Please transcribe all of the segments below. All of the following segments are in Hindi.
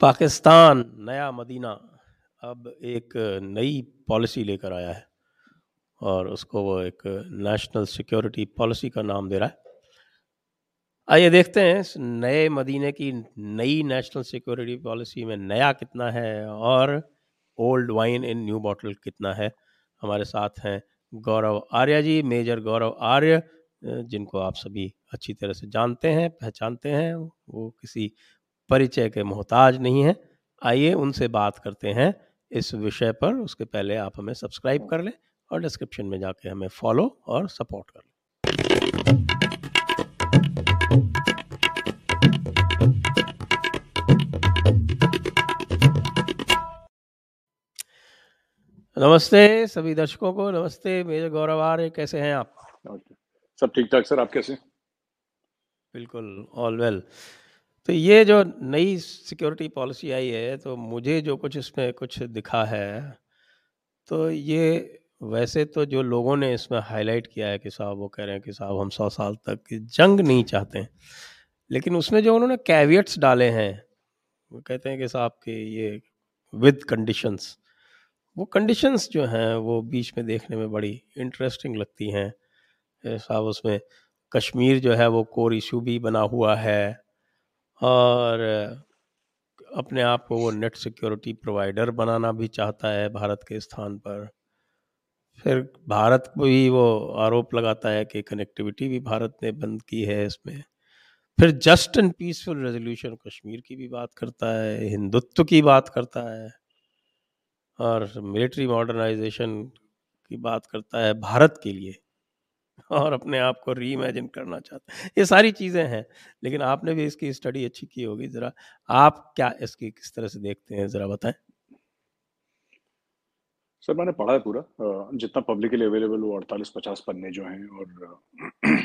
पाकिस्तान, नया मदीना, अब एक नई पॉलिसी लेकर आया है और उसको वो एक नेशनल सिक्योरिटी पॉलिसी का नाम दे रहा है। आइए देखते हैं इस नए मदीने की नई नेशनल सिक्योरिटी पॉलिसी में नया कितना है और old wine in new bottle कितना है। हमारे साथ हैं गौरव आर्य जी मेजर गौरव आर्य, जिनको आप सभी अच्छी तरह से जानते हैं, पहचानते हैं, वो किसी परिचय के मोहताज नहीं है। आइए उनसे बात करते हैं। इस विषय पर उसके पहले आप हमें सब्सक्राइब कर लें और डिस्क्रिप्शन में जाके हमें फॉलो और सपोर्ट कर लें। नमस्ते सभी दर्शकों को। नमस्ते मेजर गौरव आर्य कैसे हैं आप? सब ठीक ठाक सर आप कैसे बिल्कुल ऑल वेल। तो ये जो नई सिक्योरिटी पॉलिसी आई है तो मुझे जो कुछ इसमें कुछ दिखा है तो ये वैसे तो जो लोगों ने इसमें हाईलाइट किया है कि साहब वो कह रहे हैं कि साहब हम सौ साल तक जंग नहीं चाहते लेकिन उसमें जो उन्होंने कैवियट्स डाले हैं, वो कहते हैं कि साहब के ये विद कंडीशंस वो कंडीशंस जो हैं, वो बीच में देखने में बड़ी इंटरेस्टिंग लगती हैं। साहब उसमें कश्मीर जो है वो कोर इशू भी बना हुआ है। और अपने आप को वो नेट सिक्योरिटी प्रोवाइडर बनाना भी चाहता है भारत के स्थान पर। फिर भारत को भी वो आरोप लगाता है कि कनेक्टिविटी भी भारत ने बंद की है इसमें। फिर just and peaceful resolution Kashmir की भी बात करता है, हिंदुत्व की बात करता है, और मिलिट्री मॉडर्नाइजेशन की बात करता है भारत के लिए। और अपने आप को री इमेजिन करना चाहते हैं। ये सारी चीज़ें हैं, लेकिन आपने भी इसकी स्टडी अच्छी की होगी। ज़रा आप क्या इसकी किस तरह से देखते हैं, ज़रा बताएँ। सर, मैंने पढ़ा है पूरा। जितना पब्लिकली अवेलेबल वो अड़तालीस पचास पन्ने जो हैं और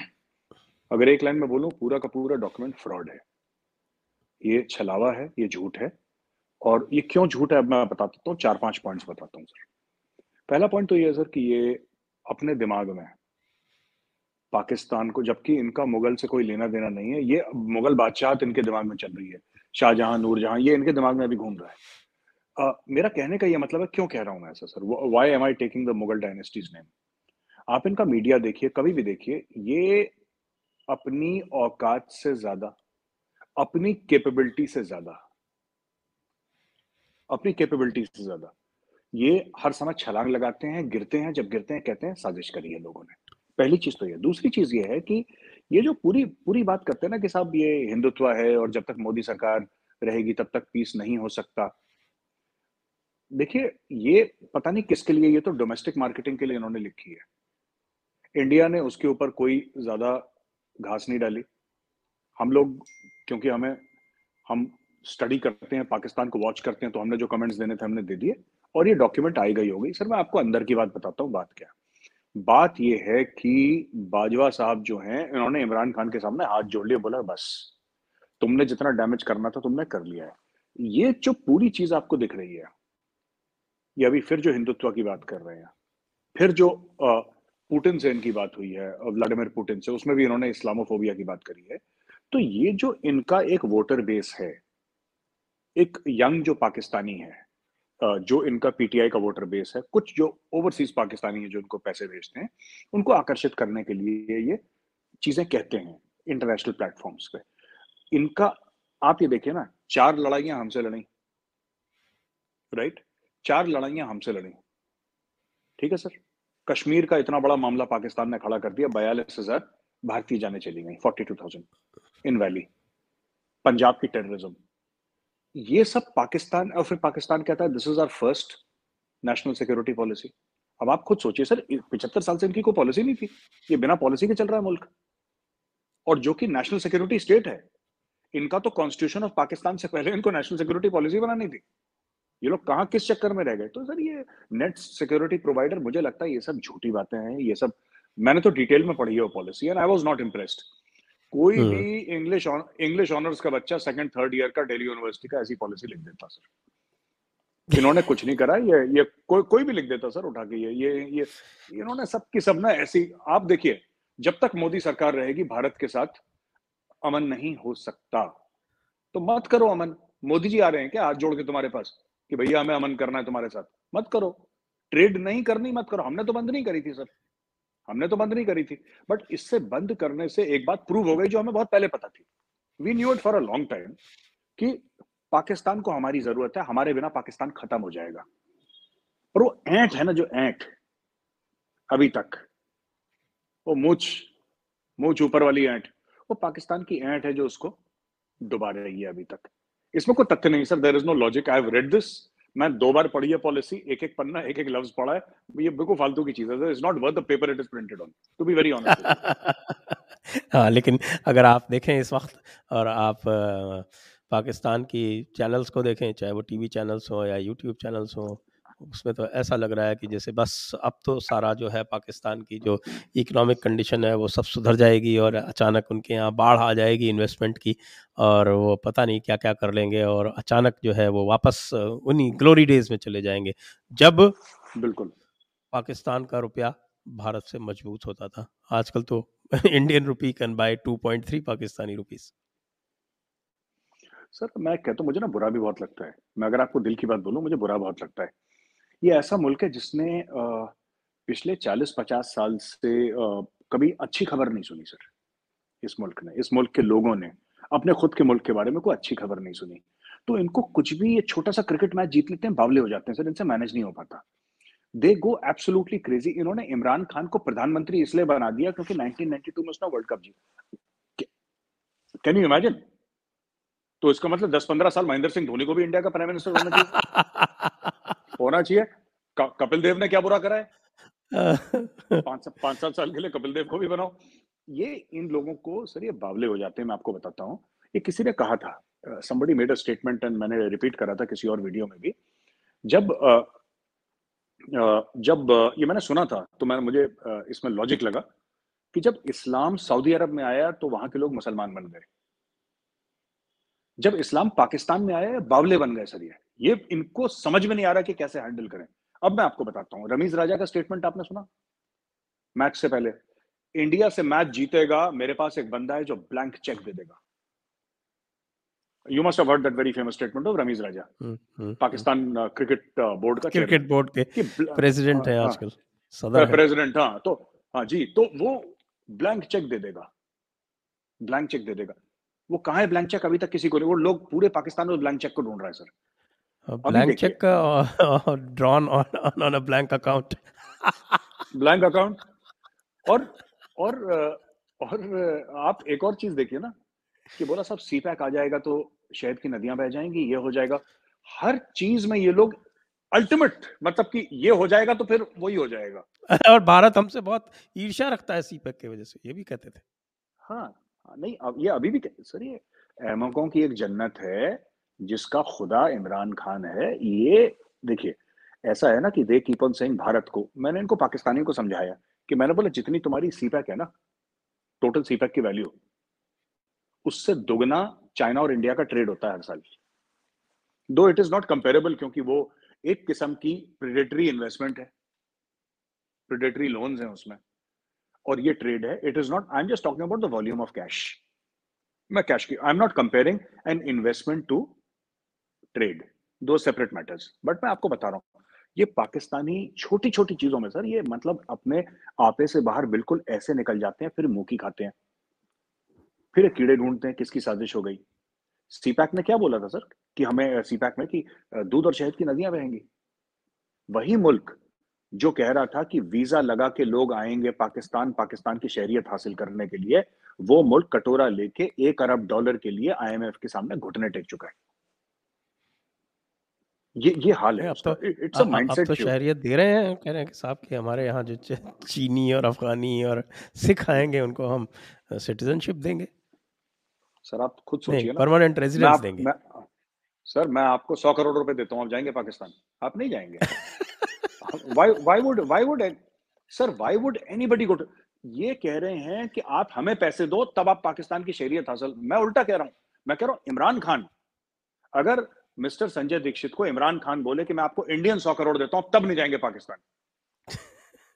अगर एक लाइन में बोलूँ, पूरा का पूरा डॉक्यूमेंट फ्रॉड है। ये छलावा है, ये झूठ है और ये क्यों झूठ है, अब मैं बता देता हूँ चार पाँच पॉइंट्स बताता हूँ, सर। पहला पॉइंट तो ये है, सर, कि ये अपने दिमाग में पाकिस्तान को जबकि इनका मुगल से कोई लेना देना नहीं है। ये मुगल बादशाह इनके दिमाग में चल रही है। शाहजहां नूरजहां ये इनके दिमाग में अभी घूम रहा है। uh, मेरा कहने का ये मतलब है क्यों कह रहा हूँ ऐसा sir? Why am I taking the Mughal dynasties name आप इनका मीडिया देखिए कभी भी देखिए ये अपनी औकात से ज़्यादा अपनी कैपेबिलिटी से ज़्यादा अपनी कैपेबिलिटी से ज़्यादा ये हर समय छलांग लगाते हैं गिरते हैं जब गिरते हैं कहते हैं साजिश करी है लोगों ने। पहली चीज़ तो ये। दूसरी चीज़ ये है कि ये जो पूरी पूरी बात करते हैं ना कि साहब ये हिंदुत्व है और जब तक मोदी सरकार रहेगी तब तक पीस नहीं हो सकता। देखिए, ये पता नहीं किसके लिए, ये तो डोमेस्टिक मार्केटिंग के लिए इन्होंने लिखी है। इंडिया ने उसके ऊपर कोई ज़्यादा घास नहीं डाली। हम लोग, क्योंकि हमें, हम स्टडी करते हैं, पाकिस्तान को वॉच करते हैं तो हमने जो कमेंट्स देने थे, हमने दे दिए और ये डॉक्यूमेंट आई गई होगी। सर, मैं आपको अंदर की बात बताता हूँ, बात क्या बात यह है कि बाजवा साहब जो हैं, इन्होंने इमरान खान के सामने हाथ जोड़ लिया, बोला, बस, तुमने जितना डैमेज करना था, तुमने कर लिया है। ये जो पूरी चीज़ आपको दिख रही है। ये अभी फिर जो हिंदुत्व की बात कर रहे हैं, फिर जो पुतिन से इनकी बात हुई है व्लादिमिर पुतिन से, उसमें भी इन्होंने इस्लामोफोबिया की बात करी है। तो ये जो इनका एक वोटर बेस है, एक यंग जो पाकिस्तानी है जो इनका पीटीआई का वोटर बेस है, कुछ जो ओवरसीज पाकिस्तानी है जो इनको पैसे भेजते हैं, उनको आकर्षित करने के लिए ये चीज़ें कहते हैं इंटरनेशनल प्लेटफॉर्म्स पे। इनका, आप ये देखिए ना, चार लड़ाइयाँ हमसे लड़ी। राइट? चार लड़ाइयाँ हमसे लड़ी। ठीक है सर? कश्मीर का इतना बड़ा मामला पाकिस्तान ने खड़ा कर दिया, बयालीस हज़ार भारतीय जाने चली गई forty two thousand in valley Punjab की टेररिज्म ये सब पाकिस्तान, और फिर पाकिस्तान कहता है this is our first national security policy अब आप खुद सोचिए, सर पिछहत्तर साल से इनकी कोई पॉलिसी नहीं थी। ये बिना पॉलिसी के चल रहा है मुल्क। और जो कि नेशनल सिक्योरिटी स्टेट है, इनका तो कॉन्स्टिट्यूशन ऑफ़ पाकिस्तान से पहले इनको नेशनल सिक्योरिटी पॉलिसी बनानी थी। ये लोग कहाँ, किस चक्कर में रह गए? तो सर, ये नेट सिक्योरिटी प्रोवाइडर मुझे लगता है ये सब झूठी बातें हैं, ये सब, मैंने तो डिटेल में पढ़ी है policy and I was not impressed कोई हम्म। भी इंग्लिश इंग्लिश ऑनर्स का बच्चा सेकंड थर्ड ईयर का दिल्ली यूनिवर्सिटी का ऐसी पॉलिसी लिख देता सर इन्होंने कुछ नहीं करा ये ये कोई कोई भी लिख देता सर उठा के ये ये ये इन्होंने सब की सब ना ऐसी आप देखिए जब तक मोदी सरकार रहेगी भारत के साथ अमन नहीं हो सकता। तो मत करो अमन। मोदी जी आ रहे हैं क्या? हाथ जोड़ के तुम्हारे पास कि भैया हमें अमन करना है तुम्हारे साथ। मत करो। ट्रेड नहीं करनी मत करो। हमने तो बंद नहीं करी थी सर हमने तो बंद नहीं करी थी। बट इससे बंद करने से एक बात प्रूव हो गई जो हमें बहुत पहले पता थी। We knew it for a long time कि पाकिस्तान को हमारी ज़रूरत है, हमारे बिना पाकिस्तान खत्म हो जाएगा। और वो ऐंठ है ना, जो ऐंठ, अभी तक, वो मूछ मूछ ऊपर वाली ऐंठ, वो पाकिस्तान की ऐंठ है जो उसको डुबा रही है अभी तक। इसमें कोई तथ्य नहीं sir there is no logic I have read this मैं दो बार पढ़ी है पॉलिसी एक एक पन्ना एक एक लफ्ज पढ़ा है। ये बिल्कुल फालतू की चीज़ है is not worth the paper it is printed on to be very honest हाँ लेकिन अगर आप देखें इस वक्त और आप पाकिस्तान की चैनल्स को देखें, चाहे वो टीवी चैनल्स हो या यूट्यूब चैनल्स हो उसमें तो ऐसा लग रहा है कि जैसे बस अब तो सारा जो है पाकिस्तान की जो इकोनॉमिक कंडीशन है वो सब सुधर जाएगी और अचानक उनके यहाँ बाढ़ आ जाएगी इन्वेस्टमेंट की और वो पता नहीं क्या क्या कर लेंगे और अचानक जो है वो वापस उन्हीं ग्लोरी डेज़ में चले जाएँगे। जब बिल्कुल। पाकिस्तान का रुपया भारत से मज़बूत होता था। आजकल तो Indian rupee can buy 2.3 Pakistani rupees sir मैं कहता हूँ मुझे ना बुरा भी बहुत लगता है। मैं अगर आपको दिल की बात बोलूँ मुझे बुरा बहुत लगता है। ये ऐसा मुल्क है जिसने पिछले 40-50 साल से कभी अच्छी खबर नहीं सुनी सर, इस मुल्क ने, इस मुल्क के लोगों ने, अपने खुद के मुल्क के बारे में कोई अच्छी खबर नहीं सुनी। तो इनको कुछ भी ये छोटा सा क्रिकेट मैच जीत लेते हैं, बावले हो जाते हैं सर, इनसे मैनेज नहीं हो पाता। They go absolutely crazy. इन्होंने इमरान खान को प्रधानमंत्री इसलिए बना दिया क्योंकि 1992 में उसने वर्ल्ड कप जीता कैन यू इमेजिन तो इसका मतलब 10-15 साल महेंद्र सिंह धोनी को भी इंडिया का प्राइम मिनिस्टर होना चाहिए। होना चाहिए। कपिल देव ने क्या बुरा करा है? पाँच पाँच सात साल के लिए कपिल देव को भी बनाओ। ये इन लोगों को सर ये बावले हो जाते हैं मैं आपको बताता हूँ। ये किसी ने कहा था somebody made a statement and मैंने रिपीट करा था किसी और वीडियो में भी। जब जब ये मैंने सुना था तो मैंने मुझे इसमें लॉजिक लगा कि जब इस्लाम सऊदी अरब में आया तो वहाँ के लोग मुसलमान बन गए। जब इस्लाम पाकिस्तान में आया बावले बन गए सर ये ये इनको समझ में नहीं आ रहा कि कैसे हैंडल करें। अब मैं आपको बताता हूँ रमीज राजा का स्टेटमेंट आपने सुना? मैच से पहले। इंडिया से मैच जीतेगा मेरे पास एक बंदा है जो ब्लैंक चेक दे देगा। You must have heard that very famous statement of Ramiz Raja. Pakistan cricket board का क्रिकेट बोर्ड के प्रेसिडेंट है हाँ, आजकल सदर प्रेसिडेंट हाँ तो हाँ जी तो वो ब्लैंक चेक दे देगा। ब्लैंक चेक दे देगा। वो कहा है ब्लैंक चेक अभी तक किसी को नहीं वो लोग पूरे पाकिस्तान में ब्लैंक चेक को ढूंढ रहा है sir. Blank cheque drawn on on a blank account blank account और और और आप एक और चीज़ देखिए ना कि बोला सब सी पैक आ जाएगा तो शहद की नदियाँ बह जाएँगी ये हो जाएगा। हर चीज़ में ये लोग अल्टीमेट मतलब कि ये हो जाएगा तो फिर वही हो जाएगा। और भारत हमसे बहुत ईर्ष्या रखता है सी पैक की वजह से ये भी कहते थे। हाँ हाँ, नहीं, अब ये अभी भी सर ये अहमकों की एक जन्नत है, जिसका खुदा इमरान खान है, ये देखिए, ऐसा है ना कि they keep on saying Bharat को, मैंने इनको पाकिस्तानियों को समझाया कि मैंने बोला, जितनी तुम्हारी सीपैक है ना टोटल सीपैक की वैल्यू उससे दुगना चाइना और इंडिया का ट्रेड होता है हर साल। दो इट इज़ नॉट कंपेरेबल क्योंकि वो एक किस्म की प्रिडेटरी इन्वेस्टमेंट है प्रिडेटरी लोन्स हैं उसमें। और ये ट्रेड है it is not I am just talking about the volume of cash मैं कैश की I am not comparing an investment to trade दो सेपरेट मैटर्स बट मैं आपको बता रहा हूँ, ये पाकिस्तानी छोटी छोटी चीज़ों में, सर, ये मतलब अपने आपे से बाहर बिल्कुल ऐसे निकल जाते हैं, फिर मुँह की खाते हैं। फिर कीड़े ढूंढते हैं, किसकी साजिश हो गई। सीपैक ने क्या बोला था, सर? कि हमें सीपैक में कि दूध और शहद की नदियाँ बहेंगी। वही मुल्क जो कह रहा था कि वीज़ा लगा के लोग आएँगे पाकिस्तान पाकिस्तान की शहरियत हासिल करने के लिए वो मुल्क कटोरा लेके एक अरब डॉलर के लिए आईएमएफ के सामने घुटने टेक चुका है। ये ये हाल है तो इट्स अ माइंडसेट तो शहरियत दे रहे हैं कह रहे हैं कि साहब कि हमारे यहाँ जो चीनी और अफगानी और सिख आएँगे उनको हम सिटीजनशिप देंगे। सर आप खुद सोचिए ना। परमानेंट रेजिडेंस देंगे। मैं, सर मैं आपको सौ करोड़ रुपए देता हूँ आप जाएँगे पाकिस्तान? आप नहीं जाएँगे? why why would why would sir why would anybody go to, ये कह रहे हैं कि आप हमें पैसे दो, तब आप पाकिस्तान की शहरियत हासिल। मैं उल्टा कह रहा हूँ। मैं कह रहा हूँ, इमरान खान, अगर मिस्टर संजय दीक्षित को इमरान खान बोले कि मैं आपको इंडियन सौ करोड़ देता हूँ, तब नहीं जाएँगे Pakistan.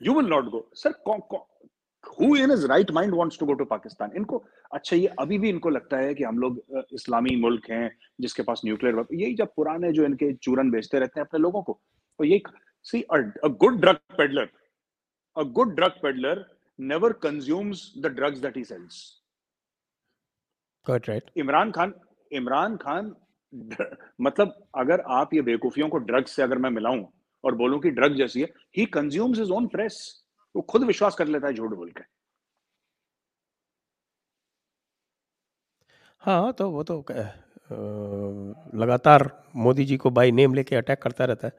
You will not go sir who in his right mind wants to go to Pakistan? इनको अच्छा ये अभी भी इनको लगता है कि हम लोग इस्लामी मुल्क हैं, जिसके पास न्यूक्लियर यही जब पुराने जो इनके चूरन बेचते रहते हैं अपने लोगों को तो यही see a good drug peddler a good drug peddler never consumes the drugs that he sells right Imran Khan Imran Khan मतलब अगर आप ये बेवकूफियों को ड्रग्स से अगर मैं मिलाऊं और बोलूँ कि ड्रग जैसी है he consumes his own press वो खुद विश्वास कर लेता है झूठ बोल के। हाँ तो वो तो लगातार मोदी जी को बाई नेम लेके अटैक करता रहता है।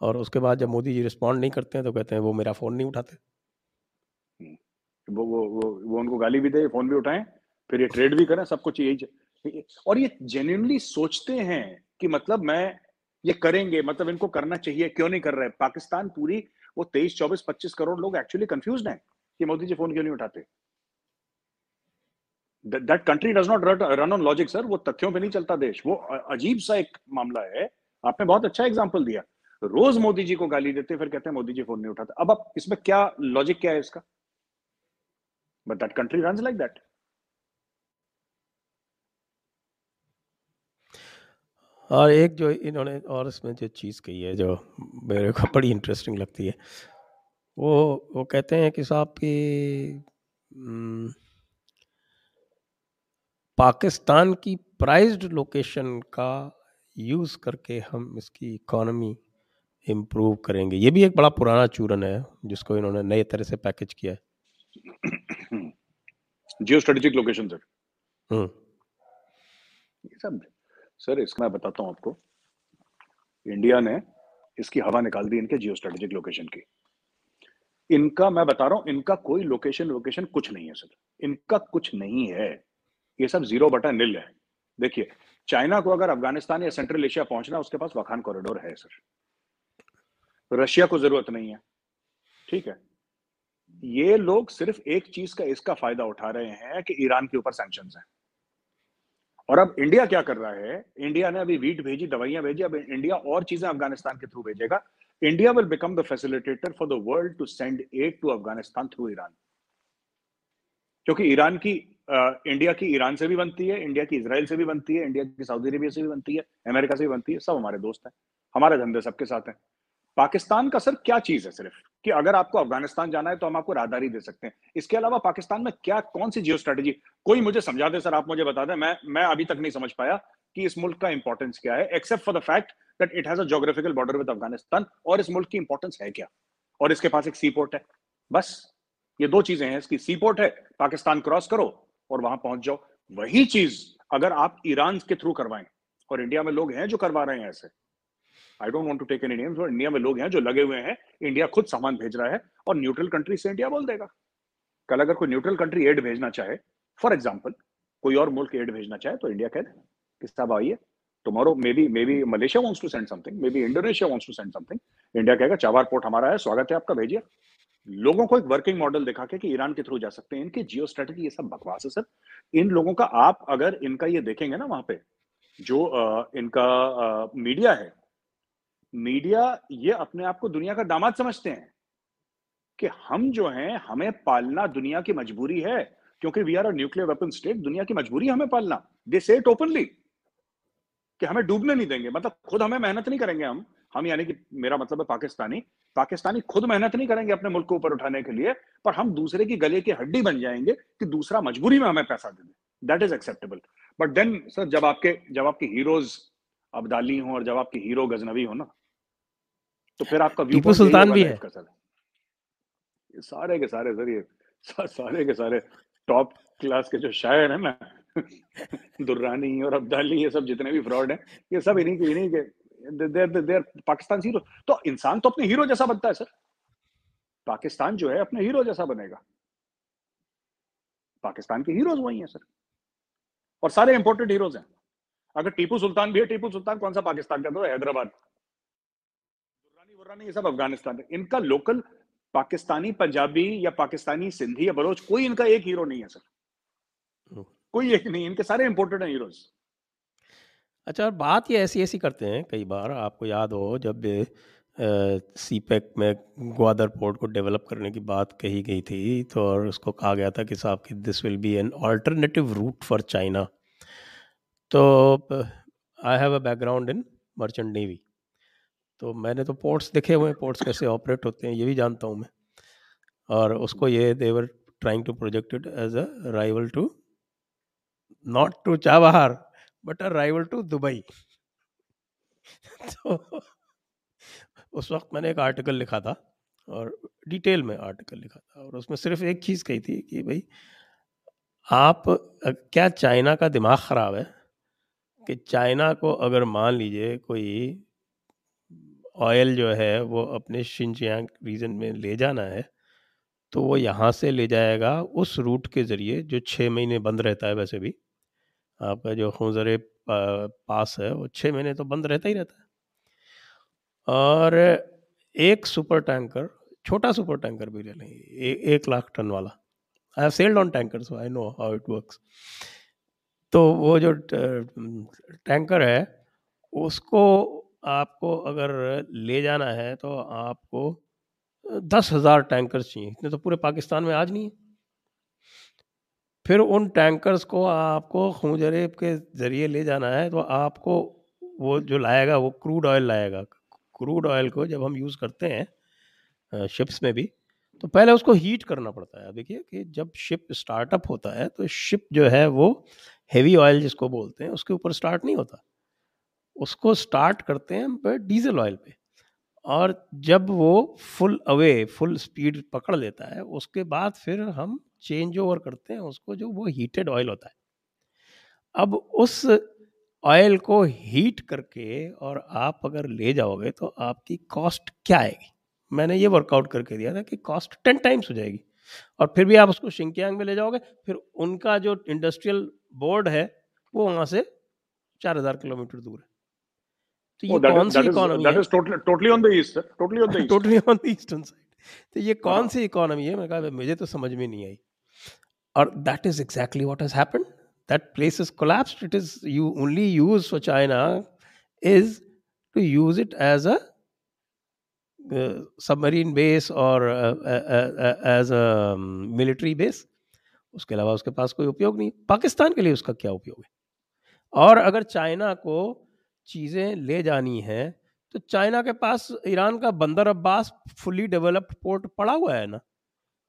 और उसके बाद जब मोदी जी रिस्पॉन्ड नहीं करते हैं तो कहते हैं, वो मेरा फ़ोन नहीं उठाते। वो वो वो वो उनको गाली भी दे फ़ोन भी उठाएँ, फिर ये ट्रेड भी करें, सब कुछ यही और ये जेन्यूनली सोचते हैं कि मतलब मैं ये करेंगे मतलब इनको करना चाहिए, क्यों नहीं कर रहे? पाकिस्तान पूरी, वो तेईस, चौबीस, पच्चीस करोड़ लोग एक्चुअली कंफ्यूज हैं कि मोदी जी फ़ोन क्यों नहीं उठाते? That country does not run on logic sir वो तथ्यों पे नहीं चलता देश। वो अजीब सा एक मामला है। आपने बहुत अच्छा एग्ज़ाम्पल दिया। रोज मोदी जी को गाली देते, फिर कहते हैं, मोदी जी फ़ोन नहीं उठाते. अब आप, इसमें क्या लॉजिक क्या है इसका? But that country run like that और एक जो इन्होंने, और इसमें जो चीज़ कही है, जो मेरे को बड़ी इंटरेस्टिंग लगती है, वो वो कहते हैं कि साहब कि पाकिस्तान की प्राइज्ड लोकेशन का यूज़ करके हम इसकी इकोनॉमी इम्प्रूव करेंगे। ये भी एक बड़ा पुराना चूरन है जिसको इन्होंने नए तरह से पैकेज किया है। Geo strategic location sir hmm. ये सब सर इसका मैं बताता हूँ आपको। इंडिया ने इसकी हवा निकाल दी इनके जियो स्ट्रेटेजिक लोकेशन की। इनका मैं बता रहा हूँ इनका कोई लोकेशन लोकेशन कुछ नहीं है सर इनका कुछ नहीं है। ये सब ज़ीरो बटा नील है। देखिए चाइना को अगर अफ़गानिस्तान या सेंट्रल एशिया पहुँचना उसके पास वखान कॉरिडोर है सर रशिया को ज़रूरत नहीं है। ठीक है? ये लोग सिर्फ़ एक चीज़ का इसका फ़ायदा उठा रहे हैं कि ईरान के ऊपर सैंक्शन है। और अब इंडिया क्या कर रहा है? इंडिया ने अभी वीट भेजी दवाइयाँ भेजी अब इंडिया और चीज़ें अफ़गानिस्तान के थ्रू भेजेगा। India will become the facilitator for the world to send aid to Afghanistan through Iran क्योंकि ईरान की आ, इंडिया की ईरान से भी बनती है इंडिया की इसराइल से भी बनती है इंडिया की सऊदी अरेबिया से भी बनती है अमेरिका से भी बनती है सब हमारे दोस्त हैं। हमारे धंधे सबके साथ हैं। पाकिस्तान का सर क्या चीज़ है सिर्फ़? कि अगर आपको अफ़गानिस्तान जाना है तो हम आपको राहदारी दे सकते हैं। इसके अलावा पाकिस्तान में क्या, कौन सी जियो स्ट्रेटेजी कोई मुझे समझा दे सर, आप मुझे बता दें। मैं मैं अभी तक नहीं समझ पाया कि इस मुल्क का इंपॉर्टेंस क्या है except for the fact that it has a geographical border with Afghanistan और इस मुल्क की इंपॉर्टेंस है क्या? और इसके पास एक सी पोर्ट है। बस, ये दो चीज़ें हैं। इसकी सी पोर्ट है, पाकिस्तान क्रॉस करो और वहाँ पहुँच जाओ। वही चीज़ अगर आप ईरान के थ्रू करवाएँ, और इंडिया में लोग हैं जो करवा रहे हैं ऐसे I don't want to take any names India में लोग हैं जो लगे हुए हैं इंडिया खुद सामान भेज रहा है और न्यूट्रल कंट्री से इंडिया बोल देगा। कल अगर कोई न्यूट्रल कंट्री एड भेजना चाहे फॉर एग्ज़ाम्पल कोई और मुल्क एड भेजना चाहे तो इंडिया कह दे कि साहब आइए tomorrow maybe maybe Malaysia wants to send something maybe Indonesia wants to send something India कहेगा चावार पोर्ट हमारा है स्वागत है आपका भेजिए। लोगों को एक वर्किंग मॉडल दिखा के कि ईरान के थ्रू जा सकते हैं इनकी जियो स्ट्रेटेजी ये सब बकवास है सर इन लोगों का आप अगर इनका ये देखेंगे ना वहाँ पे जो आ, इनका आ, मीडिया है मीडिया ये अपने आप को दुनिया का दामाद समझते हैं कि हम जो हैं, हमें पालना दुनिया की मजबूरी है, क्योंकि we are a nuclear weapon state दुनिया की मजबूरी हमें पालना। दे से इट ओपनली कि हमें डूबने नहीं देंगे। मतलब खुद हमें मेहनत नहीं करेंगे हम। हम यानी कि मेरा मतलब है पाकिस्तानी। पाकिस्तानी खुद मेहनत नहीं करेंगे अपने मुल्क को ऊपर उठाने के लिए, पर हम दूसरे की गले की हड्डी बन जाएँगे कि दूसरा मजबूरी में हमें पैसा दे दे। That is acceptable but then sir जब आपके, जब आपकी हीरोज अब्दाली हो और जब आपकी हीरो गजनवी हो ना तो फिर आपका टीपू सुल्तान भी है। ये सारे के सारे सर ये सारे के सारे टॉप क्लास के जो शायर है ना दुर्रानी और अब्दाली ये सब जितने भी फ्रॉड हैं ये सब इन्हीं के इन्हीं के देर देर पाकिस्तान हीरो तो इंसान तो अपने हीरो जैसा बनता है सर। पाकिस्तान जो है अपने हीरो जैसा बनेगा। पाकिस्तान के हीरोज वही हैं सर। और सारे इंपोर्टेड हीरोज हैं। अगर टीपू सुल्तान भी है टीपू सुल्तान कौन सा पाकिस्तान का? तो हैदराबाद। नहीं ये सब अफ़गानिस्तान इनका लोकल पाकिस्तानी पंजाबी या पाकिस्तानी सिंधी या बलोच कोई इनका एक हीरो नहीं है सर। कोई एक नहीं इनके सारे इंपोर्टेड हैं हीरोज अच्छा बात ये ऐसी ऐसी करते हैं कई बार आपको याद हो जब सी पैक में ग्वादर पोर्ट को डेवलप करने की बात कही गई थी तो और उसको कहा गया था कि साहब कि this will be an alternative route for China तो I have a background in merchant navy तो मैंने तो पोर्ट्स देखे हुए हैं पोर्ट्स कैसे ऑपरेट होते हैं, ये भी जानता हूँ मैं। और उसको ये they were trying to projected as a rival to not to Chabahar but a rival to Dubai तो उस वक्त मैंने एक आर्टिकल लिखा था, और डिटेल में आर्टिकल लिखा था, और उसमें सिर्फ़ एक चीज़ कही थी कि भाई, आप क्या चाइना का दिमाग ख़राब है? कि चाइना को अगर मान लीजिए कोई ऑयल जो है, वो अपने शिनचियांग रीजन में ले जाना है तो वो यहाँ से ले जाएगा उस रूट के ज़रिए जो छः महीने बंद रहता है वैसे भी। आपका जो खुजरे पास है, वो छः महीने तो बंद रहता ही रहता है। और एक सुपर टैंकर छोटा सुपर टैंकर भी ले लें एक लाख टन वाला। I have sailed on tanker so I know how it works तो वो जो टैंकर है, उसको आपको अगर ले जाना है तो आपको दस हज़ार टैंकर्स चाहिए। इतने तो पूरे पाकिस्तान में आज नहीं है। फिर उन टैंकर्स को आपको खूजरेब के ज़रिए ले जाना है तो आपको वो जो लाएगा, वो क्रूड ऑयल लाएगा। क्रूड ऑयल को जब हम यूज़ करते हैं शिप्स में भी तो पहले उसको हीट करना पड़ता है। देखिए कि जब शिप स्टार्टअप होता है तो शिप जो है वो हेवी ऑयल जिसको बोलते हैं, उसके ऊपर स्टार्ट नहीं होता। उसको स्टार्ट करते हैं डीजल ऑयल पे। और जब वो फुल अवे फुल स्पीड पकड़ लेता है, उसके बाद फिर हम चेंज ओवर करते हैं उसको जो वो हीटेड ऑयल होता है। अब उस ऑयल को हीट करके और आप अगर ले जाओगे तो आपकी कॉस्ट क्या आएगी? मैंने ये वर्कआउट करके दिया था कि कॉस्ट टेन टाइम्स हो जाएगी। और फिर भी आप उसको शिंकियांग में ले जाओगे, फिर उनका जो इंडस्ट्रियल बोर्ड है, वो वहाँ से चार हज़ार किलोमीटर दूर है। तो ये oh, कौन सी इकोनॉमी है? Totally on the east totally on the totally on the eastern side तो ये कौन हाँ। सी इकोनॉमी है? मैं कहा मुझे तो समझ में नहीं आई। और that is exactly what has happened is you only use for china is to use it as a uh, submarine base or uh, uh, uh as a um, military base. उसके अलावा उसके पास कोई उपयोग नहीं। पाकिस्तान के लिए उसका क्या उपयोग है? और अगर चाइना को चीज़ें ले जानी है तो चाइना के पास ईरान का बंदर अब्बास फुली डेवलप्ड पोर्ट पड़ा हुआ है ना?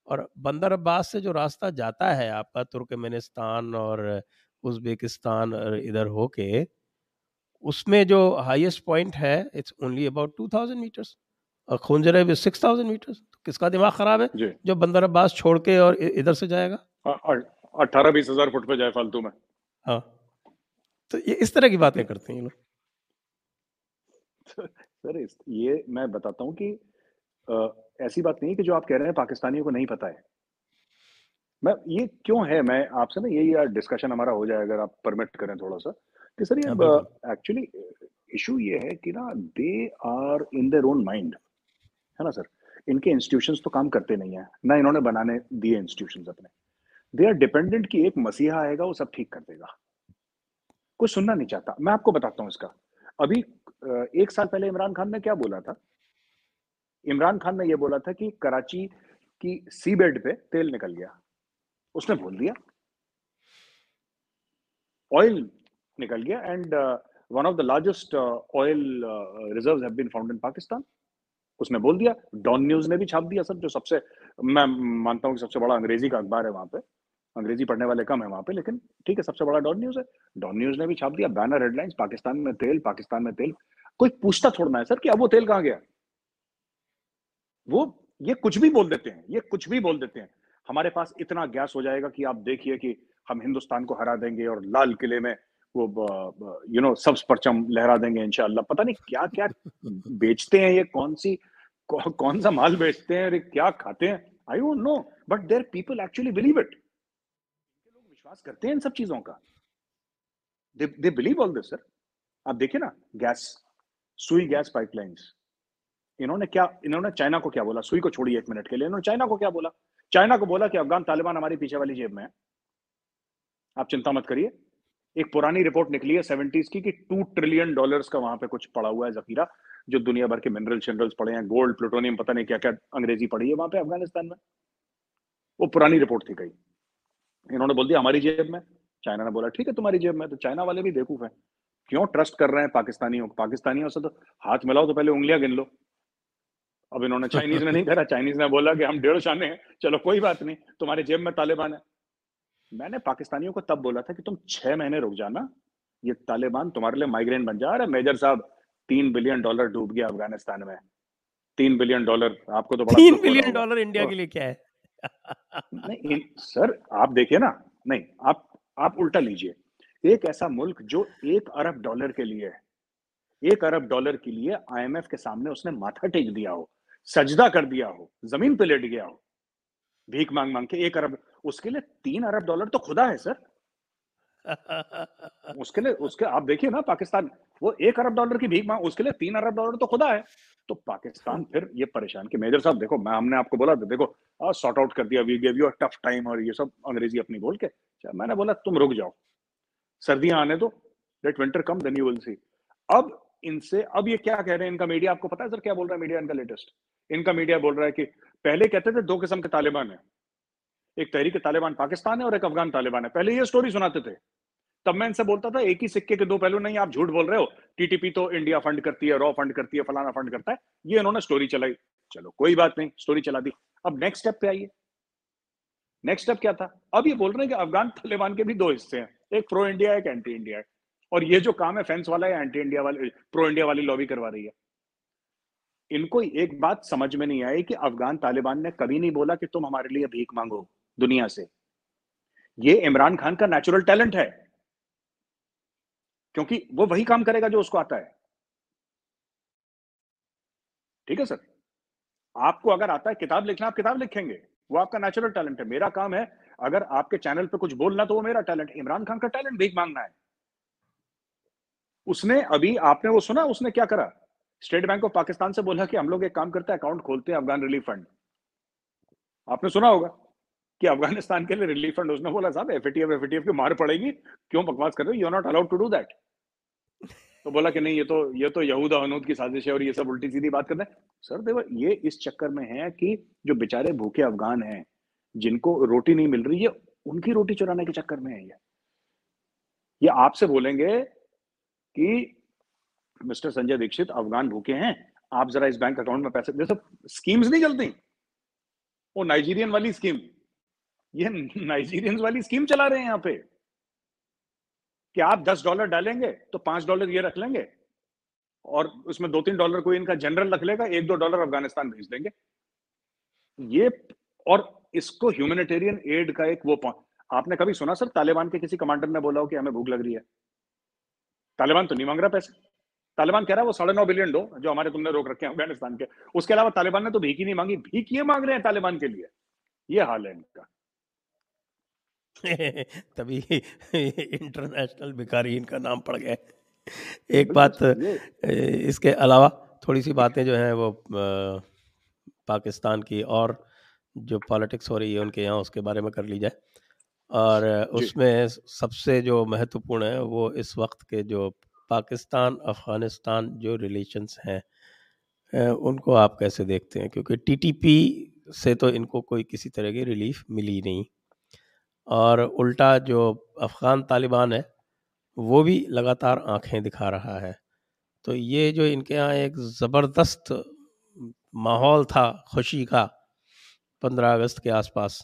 और बंदर अब्बास से जो रास्ता जाता है आपका तुर्कमेनिस्तान और उज्बेकिस्तान और इधर होके उसमें जो हाईएस्ट पॉइंट है it's only about two thousand metres और खुंजरे भी सिक्स थाउज़ेंड मीटर्स तो किसका दिमाग खराब है? जो। बंदर अब्बास छोड़ के और इधर से जाएगा? अट्ठारह बीस हज़ार फुट पे जाए फालतू में। हाँ। तो ये इस तरह की बातें करते हैं ये लोग। सर ये मैं बताता हूँ कि ऐसी बात नहीं कि जो आप कह रहे हैं पाकिस्तानियों को नहीं पता है। मैं ये क्यों है? मैं आपसे ना यही डिस्कशन हमारा हो जाए अगर आप परमिट करें थोड़ा सा कि सर ये एक्चुअली इशू ये है कि ना they are in their own mind है ना सर? इनके इंस्टीट्यूशन तो काम करते नहीं है ना इन्होंने बनाने दिए इंस्टीट्यूशन अपने। दे आर डिपेंडेंट कि एक मसीहा आएगा वो सब ठीक कर देगा। कुछ सुनना नहीं चाहता। मैं आपको बताता हूँ इसका। अभी एक साल पहले इमरान खान ने क्या बोला था? इमरान खान ने यह बोला था कि कराची की सी बेड पे तेल निकल गया। उसने बोल दिया। ऑयल निकल गया and one of the largest oil reserve have been found in Pakistan उसने बोल दिया। डॉन न्यूज़ ने भी छाप दिया सर जो सबसे, मैं मानता हूँ कि सबसे बड़ा अंग्रेज़ी का अखबार है वहाँ पे। अंग्रेज़ी पढ़ने वाले कम है वहाँ पे, लेकिन ठीक है, सबसे बड़ा डॉन न्यूज़ है। डॉन न्यूज़ ने भी छाप दिया, बैनर हेडलाइंस, पाकिस्तान में तेल, पाकिस्तान में तेल। कोई पूछता छोड़ना है सर कि अब वो तेल कहाँ गया वो ये कुछ भी बोल देते हैं, ये कुछ भी बोल देते हैं। हमारे पास इतना गैस हो जाएगा कि आप देखिए कि हम हिंदुस्तान को हरा देंगे और लाल किले में वो यू नो सब्स परचम लहरा देंगे इनशाला पता नहीं क्या क्या बेचते हैं ये कौन सी कौन सा माल बेचते हैं, अरे क्या खाते हैं? I don't know but their people actually believe it विश्वास करते हैं इन सब चीज़ों का। They believe all this sir आप देखिए ना गैस सुई गैस पाइपलाइंस इन्होंने क्या, इन्होंने चाइना को क्या बोला? सुई को छोड़ी एक मिनट के लिए। इन्होंने चाइना को क्या बोला? चाइना को बोला कि अफगान तालिबान हमारी पीछे वाली जेब में है। आप चिंता मत करिए। एक पुरानी रिपोर्ट निकली है सेवेंटीज की कि टू ट्रिलियन डॉलर्स का वहाँ पे कुछ पड़ा हुआ है जखीरा, जो दुनिया भर के मिनरल शिनरल्स पड़े हैं। गोल्ड प्लूटोनियम पता नहीं क्या क्या अंग्रेज़ी पड़ी है वहाँ पे अफ़गानिस्तान में। वो पुरानी रिपोर्ट थी कही। इन्होंने बोल दिया हमारी जेब में। चाइना ने बोला ठीक है तुम्हारी जेब में तो चाइना वाले भी बेवकूफ़ है। क्यों ट्रस्ट कर रहे हैं पाकिस्तानियों पाकिस्तानियों से तो हाथ मिलाओ तो पहले उंगलियाँ गिन लो। अब इन्होंने चाइनीज़ ने नहीं करा चाइनीज़ ने बोला कि हम डेढ़ शाने हैं चलो कोई बात नहीं तुम्हारे जेब में तालिबान है। मैंने पाकिस्तानियों को तब बोला था कि तुम छह महीने रुक जाना ये तालिबान तुम्हारे लिए माइग्रेन बन जा रहा है। मेजर साहब तीन बिलियन डॉलर डूब गया अफ़गानिस्तान में। तीन बिलियन डॉलर आपको तो बड़ा तीन बिलियन डॉलर इंडिया के लिए क्या है? नहीं सर आप देखिए ना नहीं आप आप उल्टा लीजिए। एक ऐसा मुल्क जो एक अरब डॉलर के लिए एक अरब डॉलर के लिए आईएमएफ के सामने उसने माथा टेक दिया हो सजदा कर दिया हो ज़मीन पे लेट गया हो भीख मांग मांग के एक अरब उसके लिए तीन अरब डॉलर तो खुदा है सर। उसके लिए उसके आप देखिए ना पाकिस्तान वो एक अरब डॉलर की भीख मांग उसके लिए तीन अरब डॉलर तो खुदा है। तो पाकिस्तान फिर ये परेशान कि मेजर साहब देखो मैं हमने आपको बोला देखो सॉर्ट आउट कर दिया we gave you tough time और ये सब अंग्रेज़ी अपनी बोल के। अच्छा, मैंने बोला तुम रुक जाओ सर्दियाँ आने दो let winter come then you will see अब इनसे अब ये क्या कह रहे हैं? इनका मीडिया आपको पता है सर क्या बोल रहा है मीडिया इनका लेटेस्ट इनका मीडिया बोल रहा है कि पहले कहते थे दो किस्म के तालिबान है। एक तहरीक तालिबान पाकिस्तान है और एक अफगान तालिबान है। पहले ये स्टोरी सुनाते थे। तब मैं इनसे बोलता था, एक ही सिक्के के दो पहलू नहीं, आप झूठ बोल रहे हो। टीटीपी तो इंडिया फंड करती है रॉ फंड करती है, फलाना फंड करता है। ये इन्होंने स्टोरी चलाई। चलो, कोई बात नहीं स्टोरी चला दी। अब नेक्स्ट स्टेप पे आइए। नेक्स्ट स्टेप क्या था? अब ये बोल रहे हैं कि अफगान तालिबान के भी दो हिस्से हैं। एक प्रो इंडिया एक एंटी इंडिया है। और ये जो काम है फेंस वाला है एंटी इंडिया वाले प्रो इंडिया वाली लॉबी करवा रही है। इनको एक बात समझ में नहीं आई कि अफगान तालिबान ने कभी नहीं बोला कि तुम हमारे लिए भीख मांगो दुनिया से। ये इमरान खान का नेचुरल टैलेंट है। क्योंकि वो वही काम करेगा जो उसको आता है। ठीक है सर? आपको अगर आता है किताब लिखना, आप किताब लिखेंगे। वो आपका नेचुरल टैलेंट है, मेरा काम है। अगर आपके चैनल पे कुछ बोलना तो वो मेरा टैलेंट इमरान खान का टैलेंट भीख मांगना है। उसने अभी आपने वो सुना, उसने क्या करा? स्टेट बैंक ऑफ़ पाकिस्तान से बोला कि हम लोग एक काम करते हैं अकाउंट खोलते हैं अफगान रिलीफ फंड आपने सुना होगा। कि अफ़गानिस्तान के लिए रिलीफ फंड उसने बोला, साहब एफएटीएफ एफएटीएफ की मार पड़ेगी। क्यों बकवास कर रहे हो? You are not allowed to do that तो बोला कि नहीं, ये तो ये तो यहूदा हनूद की साजिश है और ये सब उल्टी सीधी बात करते हैं। सर, देखो, ये इस चक्कर में है कि जो बेचारे भूखे अफगान हैं, जिनको रोटी नहीं मिल रही है, उनकी रोटी चुराने के चक्कर में है ये। ये आपसे बोलेंगे कि, मिस्टर संजय दीक्षित, अफगान भूखे हैं, आप जरा इस बैंक अकाउंट में पैसे जैसे स्कीम्स नहीं चलती। वो नाइजीरियन वाली स्कीम ये नाइजीरियंस वाली स्कीम चला रहे हैं यहाँ पे। कि आप दस डॉलर डालेंगे तो पाँच डॉलर ये रख लेंगे और उसमें दो तीन डॉलर कोई इनका जनरल रख लेगा, एक दो डॉलर अफ़गानिस्तान भेज देंगे। ये और इसको ह्यूमैनिटेरियन एड का एक वो आपने कभी सुना सर, तालिबान के किसी कमांडर ने बोला हो कि हमें भूख लग रही है? तालिबान तो नहीं मांग रहा पैसे। तालिबान कह रहा है वो साढ़े नौ बिलियन दो, जो हमारे तुमने रोक रखे हैं अफ़गानिस्तान के। उसके अलावा तालिबान ने तो भीख ही नहीं मांगी, भीख ये मांग रहे हैं तालिबान के लिए। ये हाल है इनका। तभी इंटरनेशनल भिखारी इनका नाम पड़ गया एक बात इसके अलावा थोड़ी सी बातें जो हैं वो पाकिस्तान की और जो पॉलिटिक्स हो रही है उनके यहाँ उसके बारे में कर ली जाए। और उसमें सबसे जो महत्वपूर्ण है वो इस वक्त के जो पाकिस्तान अफ़गानिस्तान जो रिलेशंस हैं उनको आप कैसे देखते हैं? क्योंकि टीटीपी से तो इनको कोई किसी तरह की रिलीफ मिली नहीं। और उल्टा जो अफ़गान तालिबान है, वो भी लगातार आँखें दिखा रहा है। तो ये जो इनके यहाँ एक ज़बरदस्त माहौल था, खुशी का, पंद्रह अगस्त के आसपास,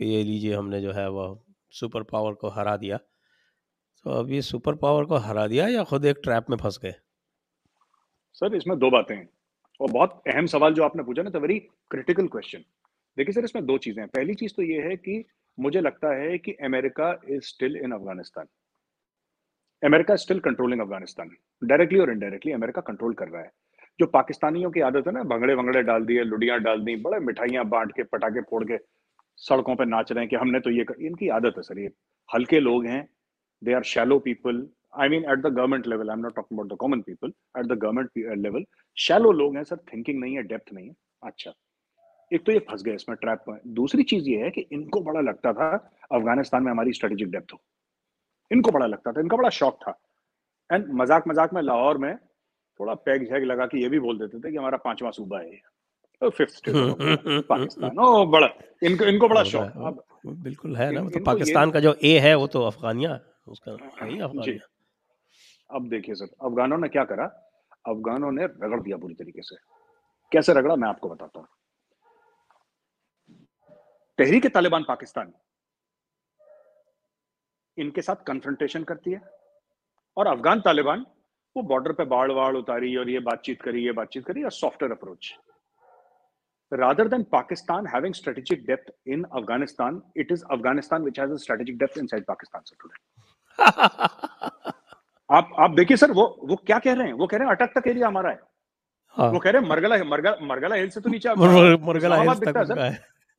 कि ये लीजिए हमने जो है वह सुपर पावर को हरा दिया। तो अब ये सुपर पावर को हरा दिया या खुद एक ट्रैप में फंस गए? सर, इसमें दो बातें हैं। और बहुत अहम सवाल जो आपने पूछा ना तो वेरी क्रिटिकल क्वेश्चन देखिए सर, इसमें दो चीज़ें हैं। पहली चीज़ तो ये है कि मुझे लगता है कि America is still in Afghanistan. America still controlling Afghanistan. Directly और इनडायरेक्टली अमेरिका कंट्रोल कर रहा है। जो पाकिस्तानियों की आदत है ना भंगड़े वंगड़े डाल दिए, लुडियाँ डाल दी, बड़े मिठाइयाँ बांट के, पटाखे फोड़ के, सड़कों पर नाच रहे हैं कि हमने तो ये कर... इनकी आदत है सर ये। हल्के लोग हैं they are shallow people I mean at the government level I am not talking about the common people at the government level shallow लोग हैं, सर थिंकिंग नहीं है डेप्थ नहीं है। अच्छा। एक तो ये फंस गए इसमें ट्रैप में। दूसरी चीज़ ये है कि इनको बड़ा लगता था अफ़गानिस्तान में हमारी स्ट्रेटेजिक डेप्थ हो। इनको बड़ा लगता था इनका बड़ा शौक था। एंड मज़ाक मज़ाक में लाहौर में थोड़ा पैग झैग लगा के ये भी बोल देते थे कि हमारा पांचवा सूबा है तो फिफ्थ स्टेट पाकिस्तान। ओ बड़ा इनको इनको बड़ा शौक अब बिल्कुल है ना तो पाकिस्तान का जो ए है वो तो अफगानिया उसका नहीं अफगानिया। अब देखिए सर अफगानों ने क्या करा? अफगानों ने रगड़ दिया पूरी तरीके से। कैसे रगड़ा? मैं आपको बताता हूँ। तहरीक तालिबान पाकिस्तान इनके साथ कन्फ्रंटेशन करती है। और अफगान तालिबान वो बॉर्डर पे बाढ़ वाड़ उतारी और ये बातचीत करी ये बातचीत करी और software approach rather than Pakistan having strategic depth in Afghanistan, it is Afghanistan which has a strategic depth inside Pakistan sir, today. आप आप देखिए सर वो वो क्या कह रहे हैं? वो कह रहे हैं अटक तक एरिया हमारा है। हाँ. वो कह रहे हैं मरगला मरगला मरगला हिल से तो नीचे मरगला हिल तक है।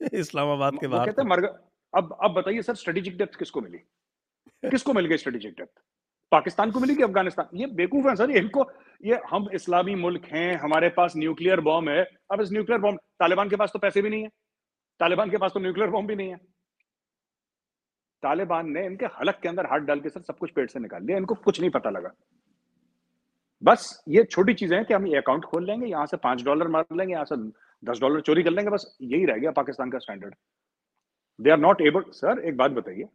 इस्लामाबाद के बाहर कहते हैं मरगला अब अब बताइए सर स्ट्रेटेजिक डेप्थ किसको मिली? किसको मिल गई स्ट्रेटेजिक डेप्थ पाकिस्तान को मिली कि अफ़गानिस्तान? ये बेवकूफ़ है सर इनको ये हम इस्लामी मुल्क हैं हमारे पास न्यूक्लियर बॉम्ब है अब इस न्यूक्लियर बॉम्ब तालिबान के पास तो पैसे भी नहीं है। तालिबान के पास तो न्यूक्लियर बॉम्ब भी नहीं है। तालिबान ने इनके हलक के अंदर हाथ डाल के सर सब कुछ पेट से निकाल लिया इनको कुछ नहीं पता लगा। बस ये छोटी चीज़ें हैं कि हम ये अकाउंट खोल लेंगे यहाँ से पाँच डॉलर मार लेंगे यहाँ से दस डॉलर चोरी कर लेंगे बस यही रह गया पाकिस्तान का standard they are not able sir एक बात बताइए